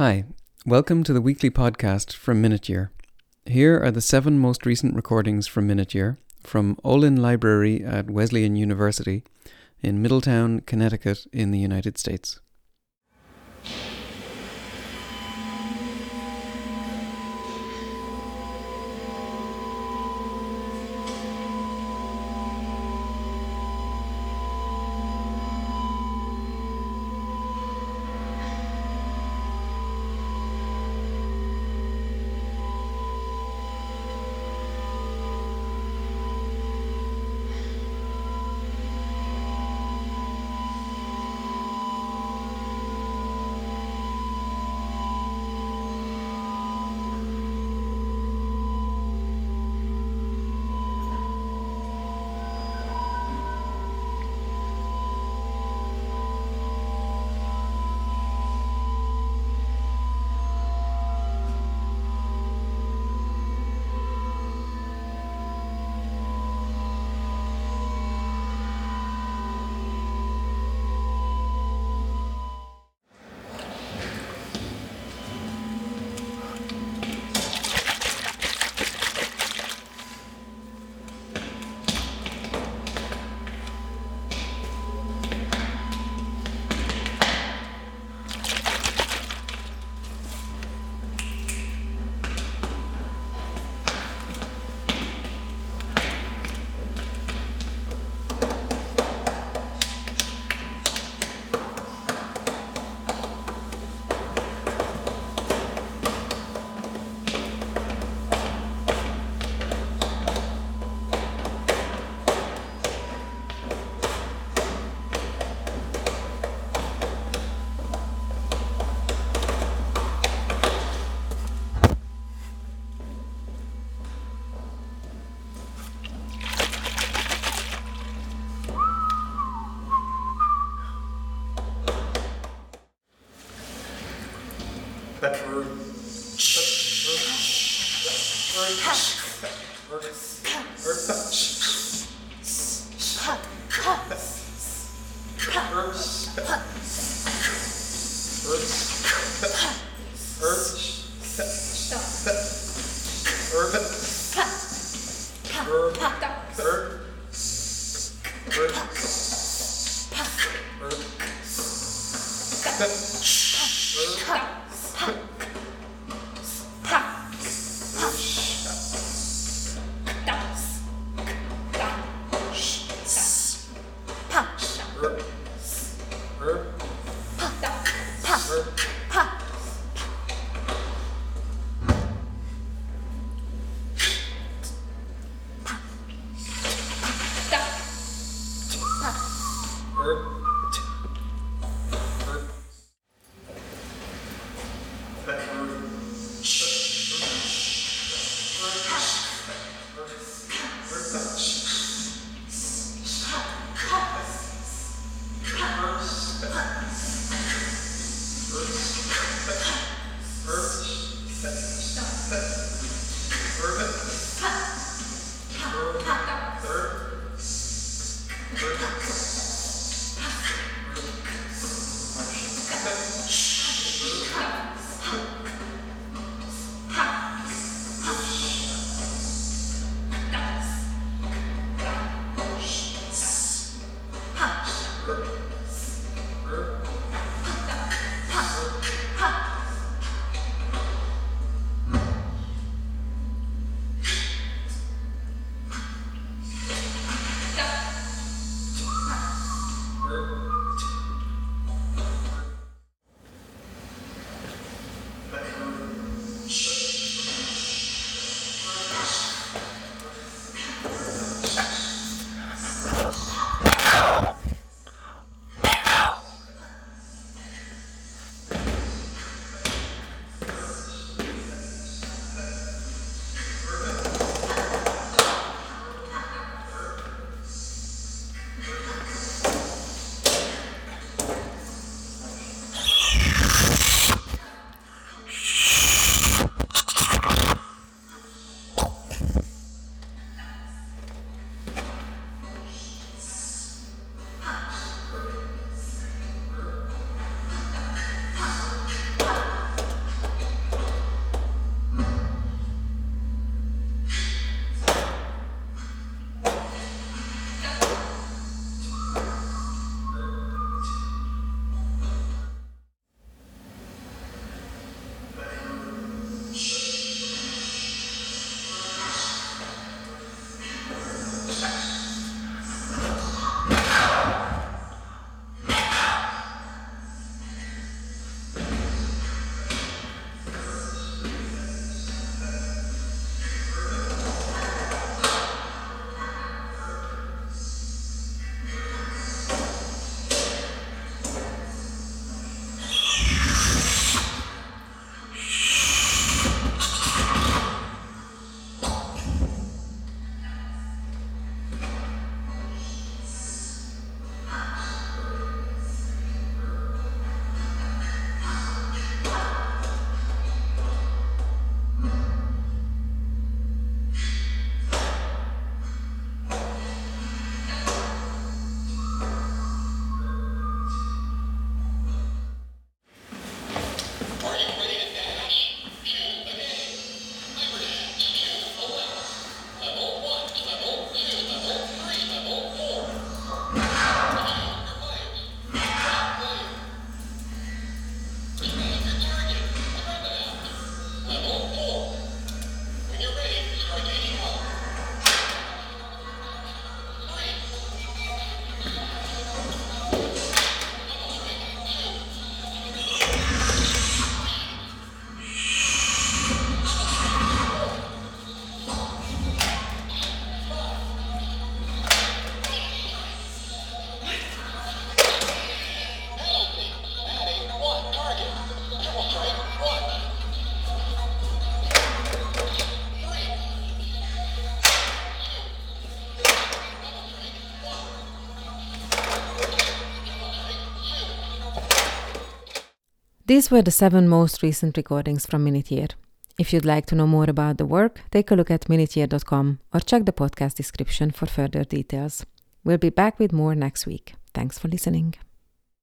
Hi, welcome to the weekly podcast from Minute Year. Here are the seven most recent recordings from Minute Year from Olin Library at Wesleyan University in Middletown, Connecticut, in the United States. Stop. Stop. Stop. These were the seven most recent recordings from Minute Year. If you'd like to know more about the work, take a look at minuteyear.com or check the podcast description for further details. We'll be back with more next week. Thanks for listening.